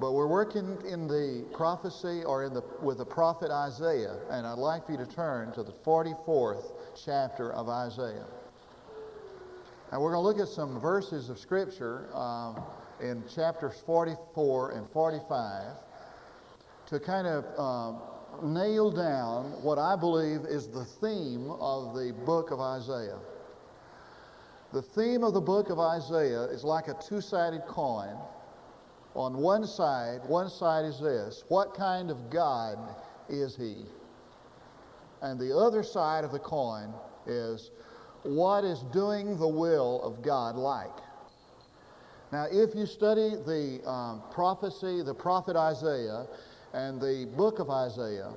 But we're working in the prophecy or in the, with the prophet Isaiah, and I'd like for you to turn to the 44th chapter of Isaiah. And we're going to look at some verses of Scripture uh, in chapters 44 and 45 to kind of uh, nail down what I believe is the theme of the book of Isaiah. The theme of the book of Isaiah is like a two sided coin. On one side, one side is this what kind of God is he? And the other side of the coin is what is doing the will of God like? Now, if you study the um, prophecy, the prophet Isaiah, and the book of Isaiah,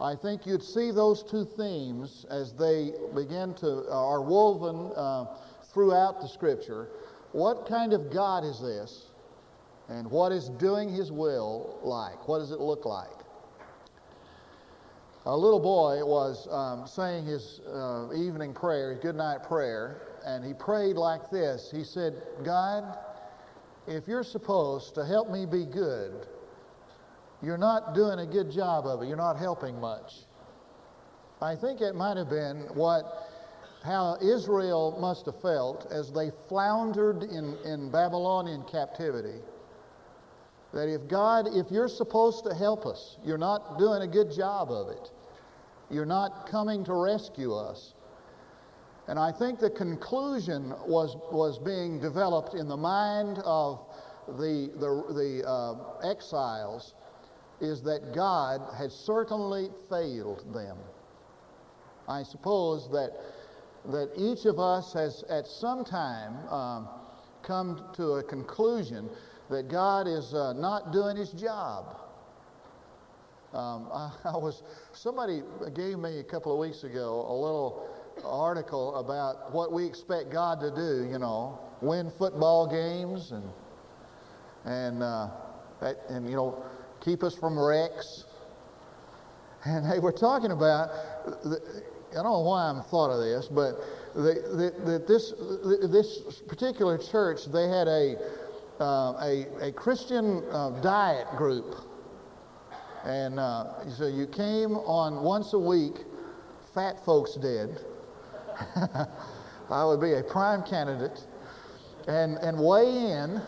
I think you'd see those two themes as they begin to uh, are woven uh, throughout the Scripture. What kind of God is this? And what is doing His will like? What does it look like? A little boy was um, saying his uh, evening prayer, his good night prayer, and he prayed like this. He said, God, if you're supposed to help me be good, you're not doing a good job of it. You're not helping much. I think it might have been what how Israel must have felt as they floundered in, in Babylonian captivity. That if God, if you're supposed to help us, you're not doing a good job of it. You're not coming to rescue us. And I think the conclusion was, was being developed in the mind of the, the, the uh, exiles is that God had certainly failed them. I suppose that, that each of us has at some time um, come to a conclusion that God is uh, not doing his job. Um, I, I, was somebody gave me a couple of weeks ago a little article about what we expect God to do. You know, win football games and and uh, and you know keep us from wrecks. And they were talking about, the, I don't know why I'm thought of this, but that this, this particular church, they had a, uh, a, a Christian uh, diet group. And uh, so you came on once a week, fat folks did. I would be a prime candidate. And, and weigh in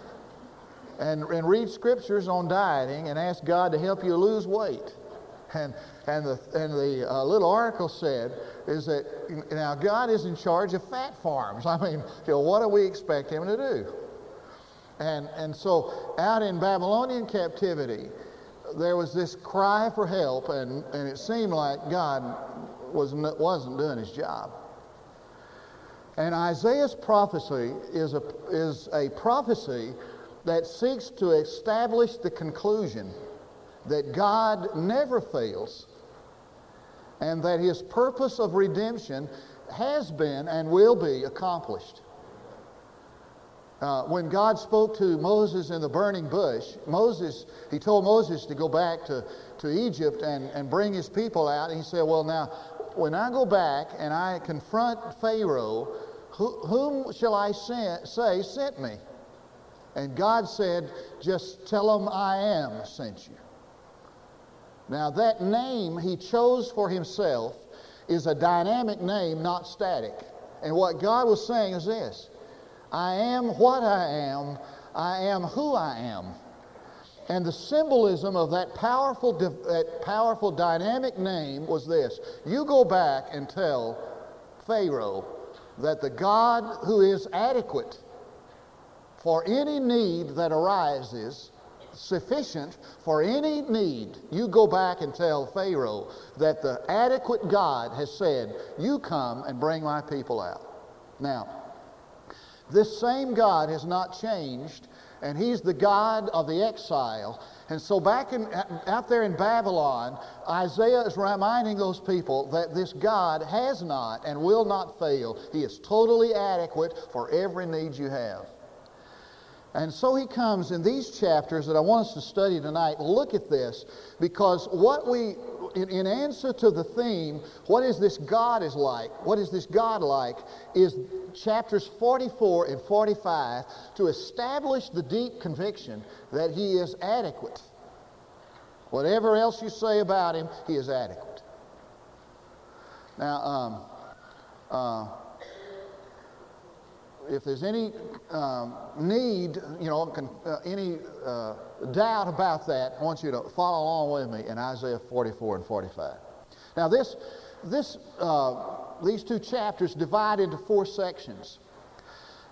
and, and read scriptures on dieting and ask God to help you lose weight. And, and the, and the uh, little article said is that now God is in charge of fat farms. I mean, you know, what do we expect Him to do? And, and so out in Babylonian captivity, there was this cry for help, and, and it seemed like God was, wasn't doing his job. And Isaiah's prophecy is a, is a prophecy that seeks to establish the conclusion that God never fails and that his purpose of redemption has been and will be accomplished. Uh, when God spoke to Moses in the burning bush, Moses, he told Moses to go back to, to Egypt and, and bring his people out. And he said, Well, now, when I go back and I confront Pharaoh, who, whom shall I send, say sent me? And God said, just tell them I am sent you. Now, that name he chose for himself is a dynamic name, not static. And what God was saying is this I am what I am, I am who I am. And the symbolism of that powerful, that powerful dynamic name was this you go back and tell Pharaoh that the God who is adequate for any need that arises, sufficient for any need, you go back and tell Pharaoh that the adequate God has said, You come and bring my people out. Now, this same God has not changed, and He's the God of the exile. And so, back in, out there in Babylon, Isaiah is reminding those people that this God has not and will not fail. He is totally adequate for every need you have. And so he comes in these chapters that I want us to study tonight. Look at this, because what we, in, in, answer to the theme, what is this God is like? What is this God like? Is chapters 44 and 45 to establish the deep conviction that he is adequate. Whatever else you say about him, he is adequate. Now, um, uh, if there's any um, need, you know, can, uh, any uh, doubt about that, I want you to follow along with me in Isaiah 44 and 45. Now, this, this, uh, these two chapters divide into four sections.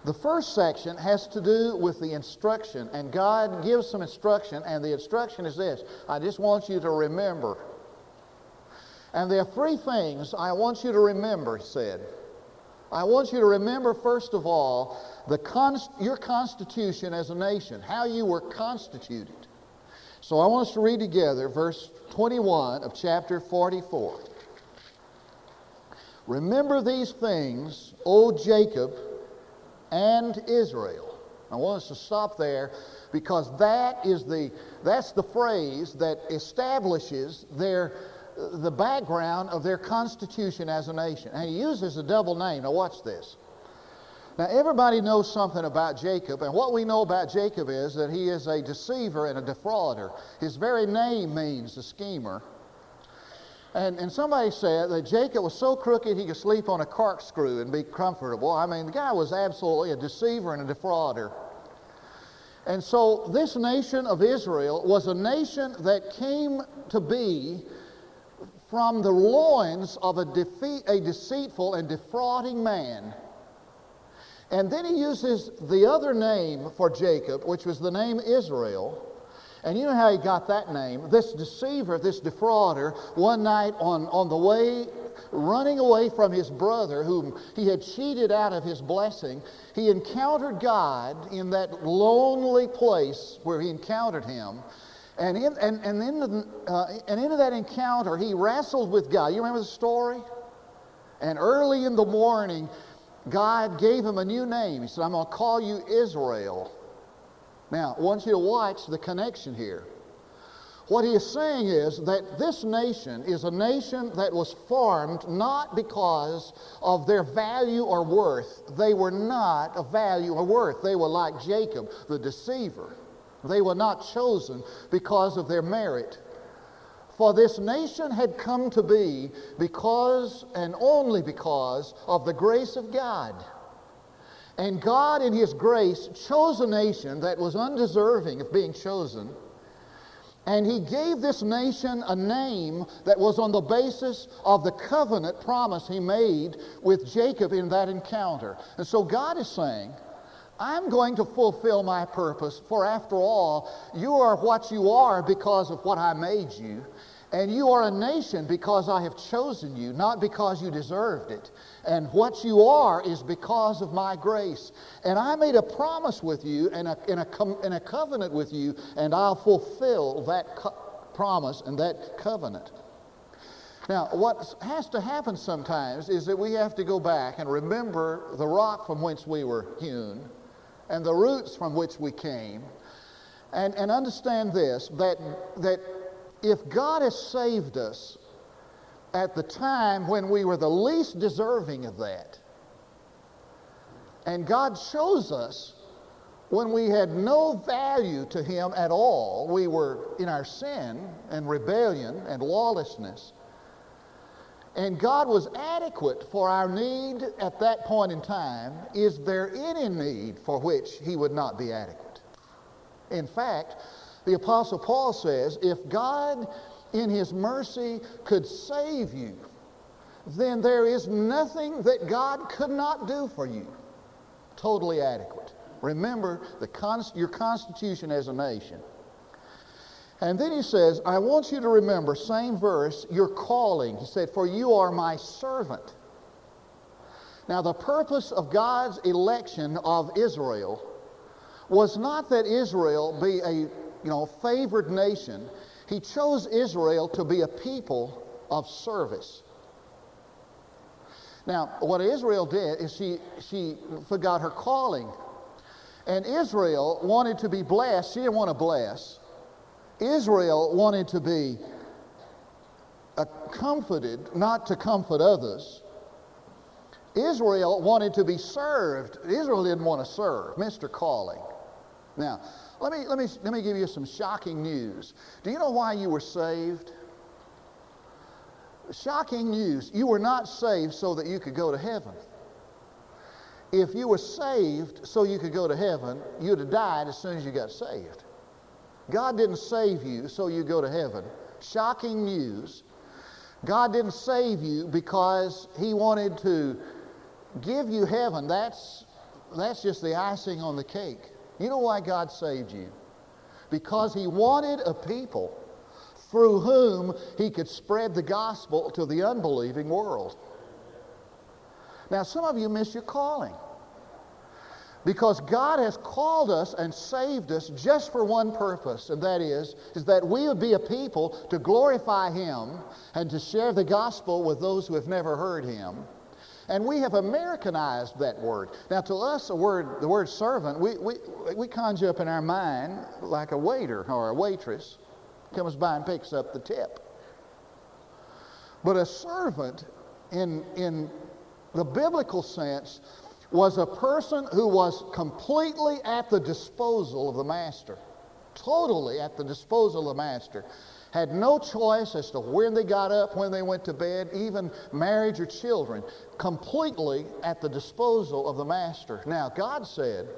The first section has to do with the instruction, and God gives some instruction, and the instruction is this I just want you to remember. And there are three things I want you to remember, he said. I want you to remember, first of all, the const- your constitution as a nation, how you were constituted. So I want us to read together verse 21 of chapter 44. Remember these things, O Jacob and Israel. I want us to stop there because that is the, that's the phrase that establishes their the background of their constitution as a nation. And he uses a double name. Now, watch this. Now, everybody knows something about Jacob, and what we know about Jacob is that he is a deceiver and a defrauder. His very name means a schemer. And, and somebody said that Jacob was so crooked he could sleep on a corkscrew and be comfortable. I mean, the guy was absolutely a deceiver and a defrauder. And so, this nation of Israel was a nation that came to be from the loins of a, a deceitful and defrauding man. And then he uses the other name for Jacob, which was the name Israel. And you know how he got that name? This deceiver, this defrauder, one night on, on the way, running away from his brother, whom he had cheated out of his blessing, he encountered God in that lonely place where he encountered him. And, in, and, and, in the, uh, and into that encounter, he wrestled with God. You remember the story? And early in the morning, God gave him a new name. He said, I'm going to call you Israel. Now, I want you to watch the connection here. What he is saying is that this nation is a nation that was formed not because of their value or worth. They were not of value or worth. They were like Jacob, the deceiver. They were not chosen because of their merit. For this nation had come to be because and only because of the grace of God. And God, in His grace, chose a nation that was undeserving of being chosen. And He gave this nation a name that was on the basis of the covenant promise He made with Jacob in that encounter. And so God is saying, I'm going to fulfill my purpose, for after all, you are what you are because of what I made you. And you are a nation because I have chosen you, not because you deserved it. And what you are is because of my grace. And I made a promise with you and a, and a, com- and a covenant with you, and I'll fulfill that co- promise and that covenant. Now, what has to happen sometimes is that we have to go back and remember the rock from whence we were hewn and the roots from which we came. And, and understand this that, that if God has saved us at the time when we were the least deserving of that, and God chose us when we had no value to Him at all, we were in our sin and rebellion and lawlessness. And God was adequate for our need at that point in time. Is there any need for which He would not be adequate? In fact, the Apostle Paul says if God, in His mercy, could save you, then there is nothing that God could not do for you. Totally adequate. Remember the const- your constitution as a nation. And then he says, I want you to remember, same verse, your calling. He said, For you are my servant. Now, the purpose of God's election of Israel was not that Israel be a you know, favored nation. He chose Israel to be a people of service. Now, what Israel did is she, she forgot her calling. And Israel wanted to be blessed. She didn't want to bless. Israel wanted to be uh, comforted, not to comfort others. Israel wanted to be served. Israel didn't want to serve. Mr. Calling. Now, let me, let, me, let me give you some shocking news. Do you know why you were saved? Shocking news. You were not saved so that you could go to heaven. If you were saved so you could go to heaven, you'd have died as soon as you got saved. God didn't save you so you go to heaven. Shocking news. God didn't save you because He wanted to give you heaven. That's, that's just the icing on the cake. You know why God saved you? Because He wanted a people through whom He could spread the gospel to the unbelieving world. Now, some of you miss your calling. Because God has called us and saved us just for one purpose, and that is, is that we would be a people to glorify Him and to share the gospel with those who have never heard Him. And we have Americanized that word. Now, to us, the word, the word servant, we, we, we conjure up in our mind like a waiter or a waitress comes by and picks up the tip. But a servant, in, in the biblical sense, was a person who was completely at the disposal of the master, totally at the disposal of the master. Had no choice as to when they got up, when they went to bed, even marriage or children, completely at the disposal of the master. Now, God said,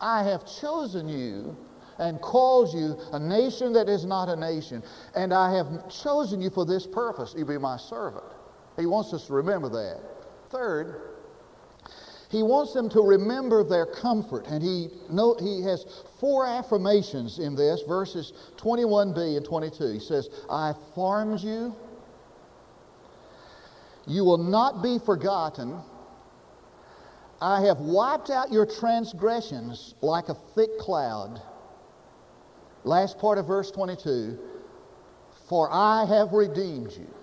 I have chosen you and called you a nation that is not a nation, and I have chosen you for this purpose. You be my servant. He wants us to remember that. Third, he wants them to remember their comfort. And he, he has four affirmations in this, verses 21b and 22. He says, I formed you. You will not be forgotten. I have wiped out your transgressions like a thick cloud. Last part of verse 22 For I have redeemed you.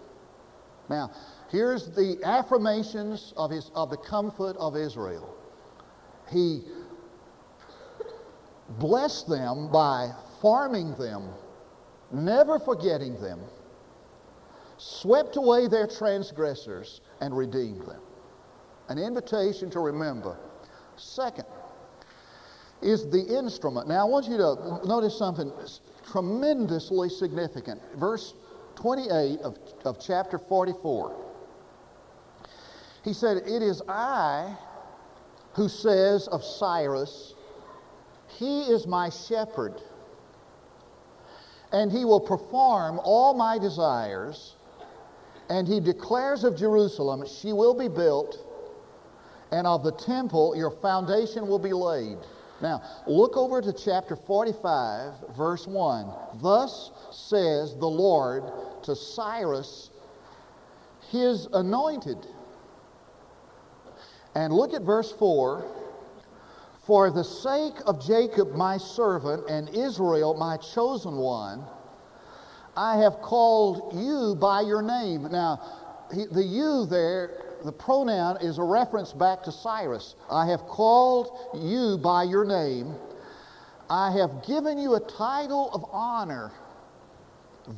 Now, Here's the affirmations of, his, of the comfort of Israel. He blessed them by farming them, never forgetting them, swept away their transgressors, and redeemed them. An invitation to remember. Second is the instrument. Now, I want you to notice something tremendously significant. Verse 28 of, of chapter 44. He said, It is I who says of Cyrus, He is my shepherd, and he will perform all my desires. And he declares of Jerusalem, She will be built, and of the temple, your foundation will be laid. Now, look over to chapter 45, verse 1. Thus says the Lord to Cyrus, his anointed. And look at verse 4 For the sake of Jacob, my servant, and Israel, my chosen one, I have called you by your name. Now, he, the you there, the pronoun is a reference back to Cyrus. I have called you by your name. I have given you a title of honor,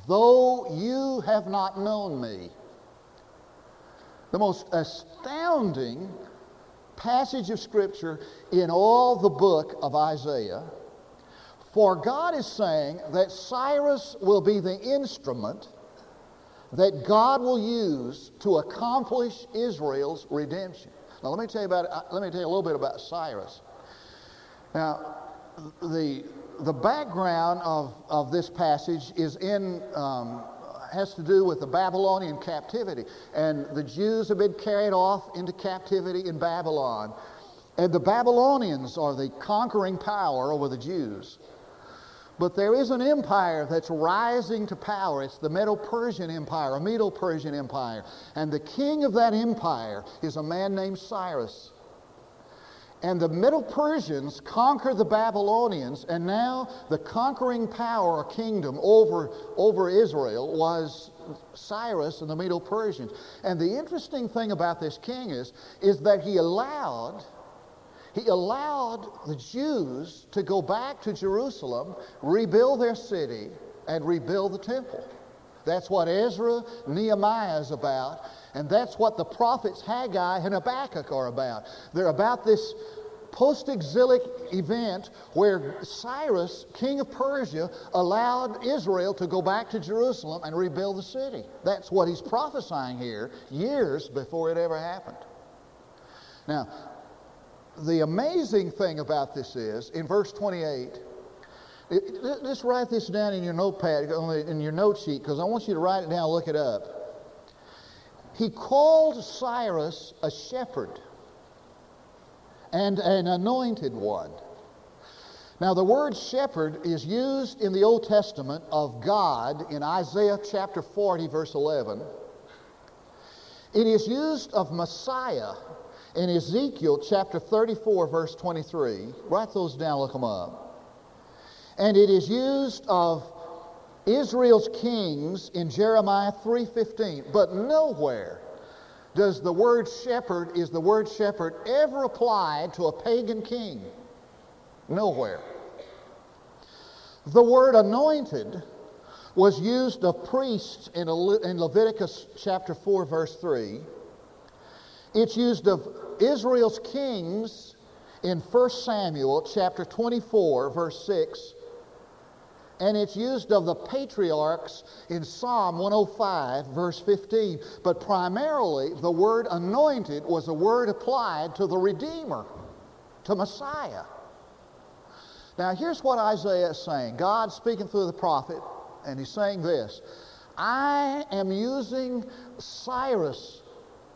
though you have not known me. The most astounding passage of Scripture in all the book of Isaiah. For God is saying that Cyrus will be the instrument that God will use to accomplish Israel's redemption. Now, let me tell you about uh, let me tell you a little bit about Cyrus. Now, the the background of, of this passage is in um, has to do with the Babylonian captivity. And the Jews have been carried off into captivity in Babylon. And the Babylonians are the conquering power over the Jews. But there is an empire that's rising to power. It's the Medo Persian Empire, a Medo Persian Empire. And the king of that empire is a man named Cyrus. And the Medo Persians conquer the Babylonians, and now the conquering power or kingdom over, over Israel was Cyrus and the Medo Persians. And the interesting thing about this king is, is that he allowed, he allowed the Jews to go back to Jerusalem, rebuild their city, and rebuild the temple. That's what Ezra, Nehemiah is about, and that's what the prophets Haggai and Habakkuk are about. They're about this post exilic event where Cyrus, king of Persia, allowed Israel to go back to Jerusalem and rebuild the city. That's what he's prophesying here years before it ever happened. Now, the amazing thing about this is in verse 28, it, just write this down in your notepad, in your note sheet, because I want you to write it down, look it up. He called Cyrus a shepherd and an anointed one. Now, the word shepherd is used in the Old Testament of God in Isaiah chapter 40, verse 11. It is used of Messiah in Ezekiel chapter 34, verse 23. Write those down, look them up. And it is used of Israel's kings in Jeremiah 3:15, but nowhere does the word shepherd is the word shepherd ever applied to a pagan king? Nowhere. The word anointed was used of priests in, in Leviticus chapter 4 verse 3. It's used of Israel's kings in 1 Samuel chapter 24 verse 6 and it's used of the patriarchs in Psalm 105, verse 15. But primarily, the word anointed was a word applied to the Redeemer, to Messiah. Now, here's what Isaiah is saying God speaking through the prophet, and he's saying this I am using Cyrus,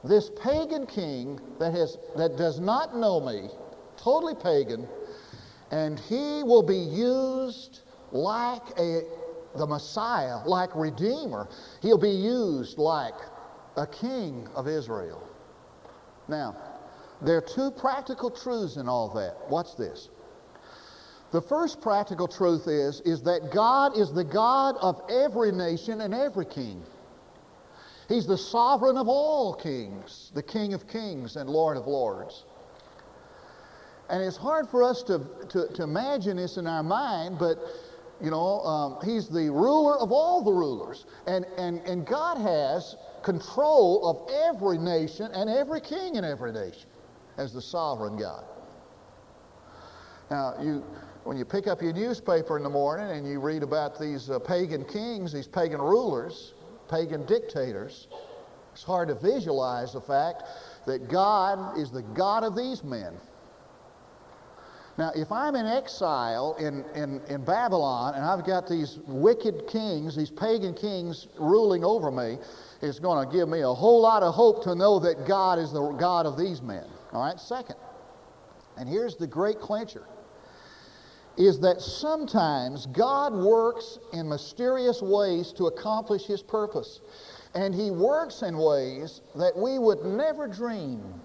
this pagan king that, has, that does not know me, totally pagan, and he will be used like a, the Messiah, like Redeemer. He'll be used like a king of Israel. Now, there are two practical truths in all that. Watch this? The first practical truth is, is that God is the God of every nation and every king. He's the sovereign of all kings, the King of kings and Lord of lords. And it's hard for us to, to, to imagine this in our mind, but you know, um, he's the ruler of all the rulers. And, and, and God has control of every nation and every king in every nation as the sovereign God. Now, you, when you pick up your newspaper in the morning and you read about these uh, pagan kings, these pagan rulers, pagan dictators, it's hard to visualize the fact that God is the God of these men. Now, if I'm in exile in, in, in Babylon and I've got these wicked kings, these pagan kings ruling over me, it's going to give me a whole lot of hope to know that God is the God of these men. All right, second, and here's the great clincher is that sometimes God works in mysterious ways to accomplish his purpose. And he works in ways that we would never dream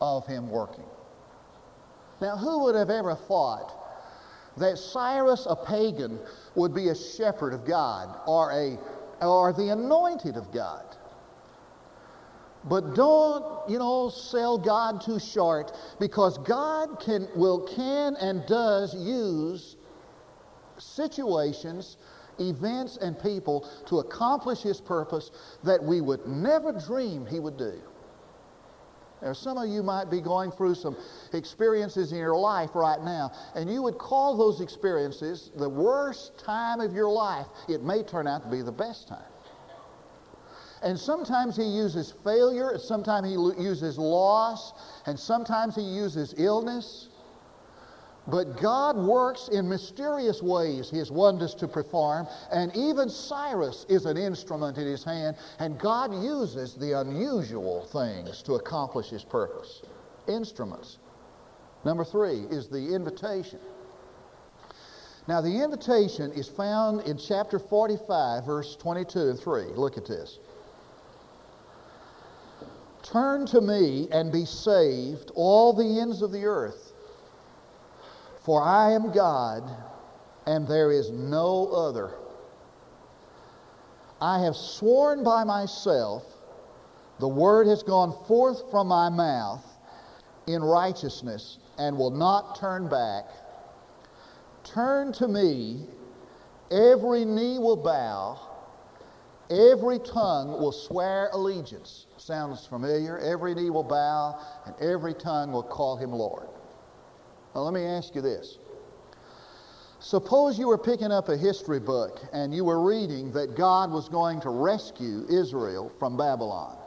of him working. Now, who would have ever thought that Cyrus, a pagan, would be a shepherd of God or, a, or the anointed of God? But don't, you know, sell God too short because God can, will, can and does use situations, events, and people to accomplish His purpose that we would never dream He would do. Now, some of you might be going through some experiences in your life right now, and you would call those experiences the worst time of your life. It may turn out to be the best time. And sometimes he uses failure, sometimes he uses loss, and sometimes he uses illness. But God works in mysterious ways, his wonders to perform, and even Cyrus is an instrument in his hand, and God uses the unusual things to accomplish his purpose. Instruments. Number three is the invitation. Now, the invitation is found in chapter 45, verse 22 and 3. Look at this. Turn to me and be saved, all the ends of the earth. For I am God, and there is no other. I have sworn by myself, the word has gone forth from my mouth, in righteousness and will not turn back. Turn to me, every knee will bow, every tongue will swear allegiance. Sounds familiar? Every knee will bow, and every tongue will call him Lord. Now, let me ask you this. Suppose you were picking up a history book and you were reading that God was going to rescue Israel from Babylon.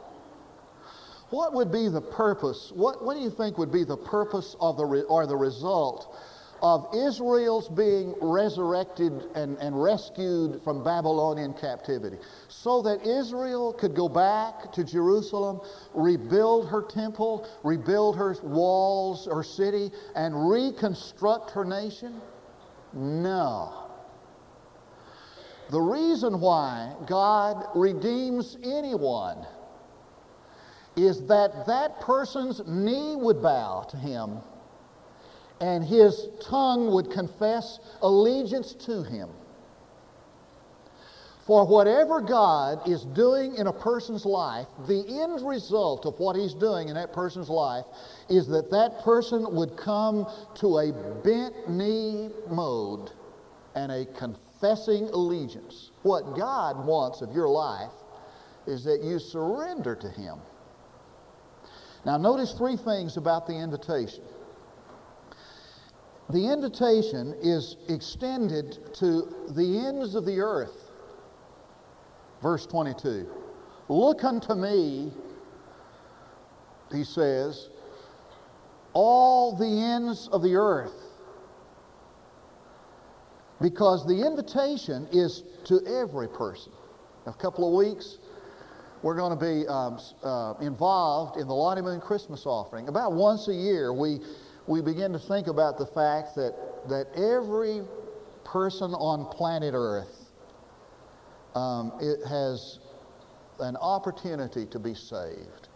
What would be the purpose? What, what do you think would be the purpose of the re, or the result of Israel's being resurrected and, and rescued from Babylonian captivity? So that Israel could go back to Jerusalem, rebuild her temple, rebuild her walls, her city, and reconstruct her nation? No. The reason why God redeems anyone is that that person's knee would bow to him and his tongue would confess allegiance to him. For whatever God is doing in a person's life, the end result of what he's doing in that person's life is that that person would come to a bent knee mode and a confessing allegiance. What God wants of your life is that you surrender to him. Now, notice three things about the invitation. The invitation is extended to the ends of the earth. Verse 22 Look unto me, he says, all the ends of the earth. Because the invitation is to every person. A couple of weeks, we're going to be um, uh, involved in the Lottie Moon Christmas offering. About once a year, we, we begin to think about the fact that, that every person on planet Earth um, it has an opportunity to be saved.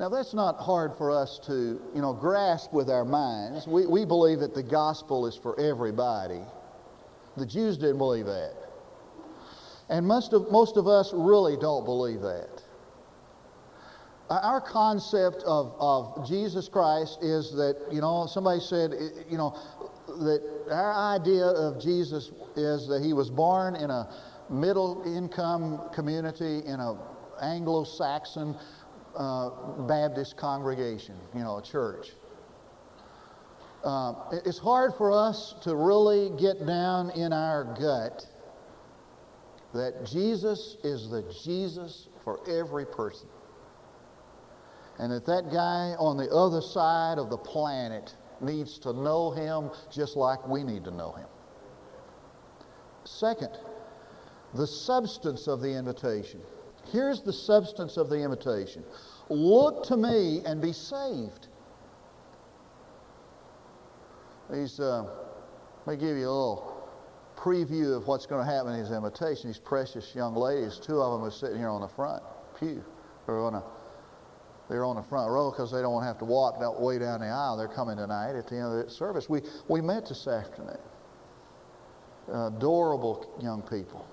Now, that's not hard for us to, you know, grasp with our minds. We, we believe that the gospel is for everybody. The Jews didn't believe that. And most of, most of us really don't believe that. Our concept of, of Jesus Christ is that, you know, somebody said, you know, that our idea of Jesus is that he was born in a middle income community in a Anglo-Saxon uh, Baptist congregation, you know, a church. Uh, it's hard for us to really get down in our gut that Jesus is the Jesus for every person. And that that guy on the other side of the planet needs to know him just like we need to know him. Second, the substance of the invitation. Here's the substance of the invitation Look to me and be saved. These, uh, let me give you a little preview of what's going to happen in his invitation. These precious young ladies, two of them are sitting here on the front pew. They're on, a, they're on the front row because they don't have to walk that way down the aisle. They're coming tonight at the end of the service. We, we met this afternoon. Adorable young people.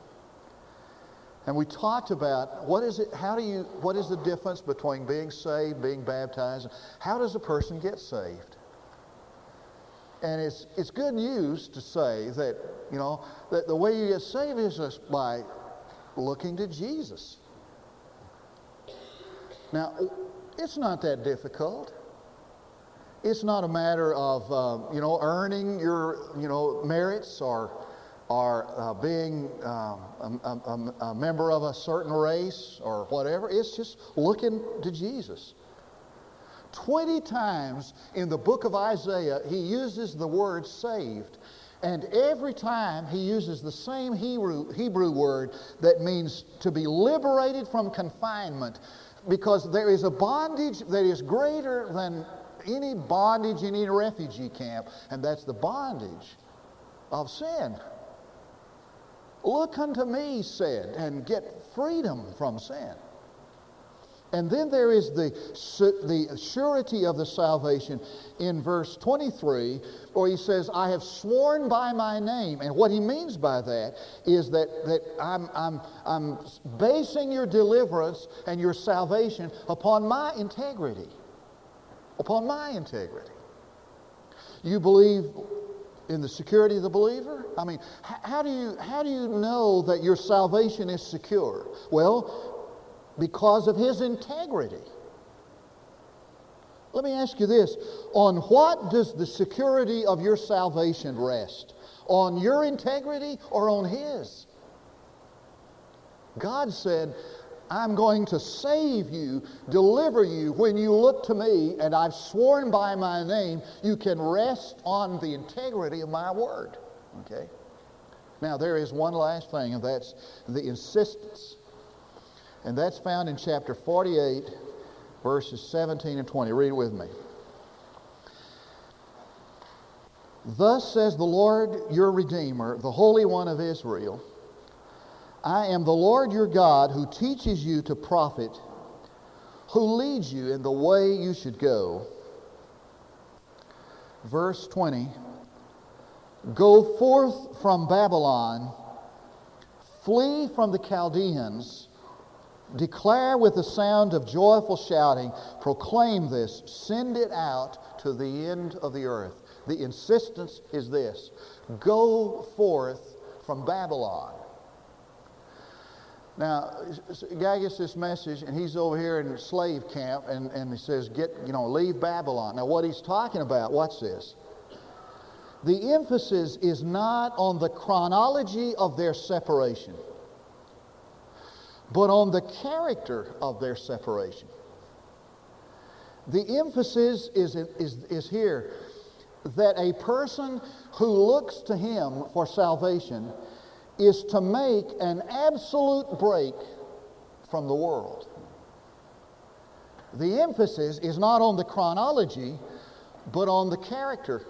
And we talked about what is it, how do you, what is the difference between being saved, being baptized? How does a person get saved? And it's, it's good news to say that, you know, that the way you get saved is just by looking to Jesus. Now, it's not that difficult. It's not a matter of, uh, you know, earning your, you know, merits or, or uh, being um, a, a, a member of a certain race or whatever. It's just looking to Jesus. 20 times in the book of Isaiah, he uses the word saved. And every time he uses the same Hebrew, Hebrew word that means to be liberated from confinement because there is a bondage that is greater than any bondage in any refugee camp, and that's the bondage of sin. Look unto me, said, and get freedom from sin. And then there is the, the surety of the salvation in verse 23, where he says, I have sworn by my name. And what he means by that is that, that I'm, I'm, I'm basing your deliverance and your salvation upon my integrity. upon my integrity. You believe in the security of the believer? I mean, how do you, how do you know that your salvation is secure? Well, because of his integrity. Let me ask you this on what does the security of your salvation rest? On your integrity or on his? God said, I'm going to save you, deliver you when you look to me, and I've sworn by my name, you can rest on the integrity of my word. Okay? Now, there is one last thing, and that's the insistence. And that's found in chapter 48, verses 17 and 20. Read it with me. Thus says the Lord your Redeemer, the Holy One of Israel I am the Lord your God who teaches you to profit, who leads you in the way you should go. Verse 20 Go forth from Babylon, flee from the Chaldeans, declare with the sound of joyful shouting, proclaim this, send it out to the end of the earth. The insistence is this go forth from Babylon. Now, guy gets this message, and he's over here in slave camp, and, and he says, Get, you know, leave Babylon. Now, what he's talking about, watch this. The emphasis is not on the chronology of their separation, but on the character of their separation. The emphasis is, is, is here that a person who looks to him for salvation is to make an absolute break from the world. The emphasis is not on the chronology, but on the character.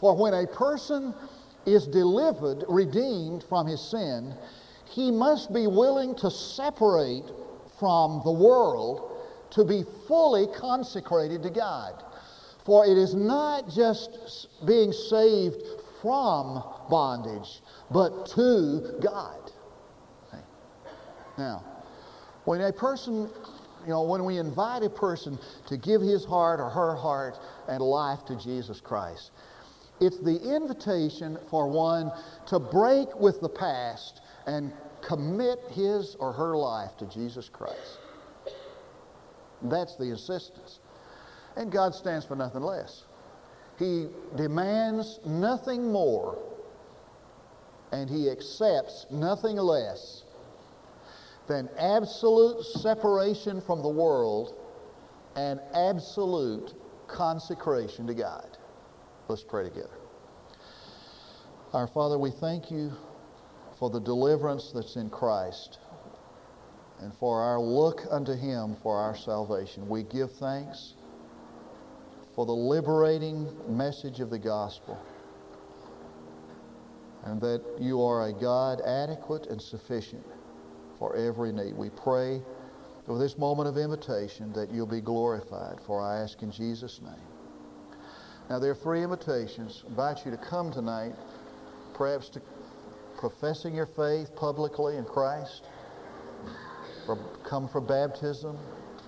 For when a person is delivered, redeemed from his sin, he must be willing to separate from the world to be fully consecrated to God. For it is not just being saved from bondage, but to God. Now, when a person, you know, when we invite a person to give his heart or her heart and life to Jesus Christ, it's the invitation for one to break with the past and commit his or her life to Jesus Christ. That's the insistence. And God stands for nothing less. He demands nothing more and he accepts nothing less than absolute separation from the world and absolute consecration to God. Let's pray together. Our Father, we thank you for the deliverance that's in Christ and for our look unto Him for our salvation. We give thanks for the liberating message of the gospel and that you are a God adequate and sufficient for every need. We pray for this moment of invitation that you'll be glorified, for I ask in Jesus' name. Now, there are three invitations. I invite you to come tonight, perhaps to professing your faith publicly in Christ, come for baptism,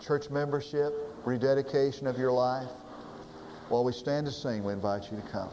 church membership, rededication of your life. While we stand to sing, we invite you to come.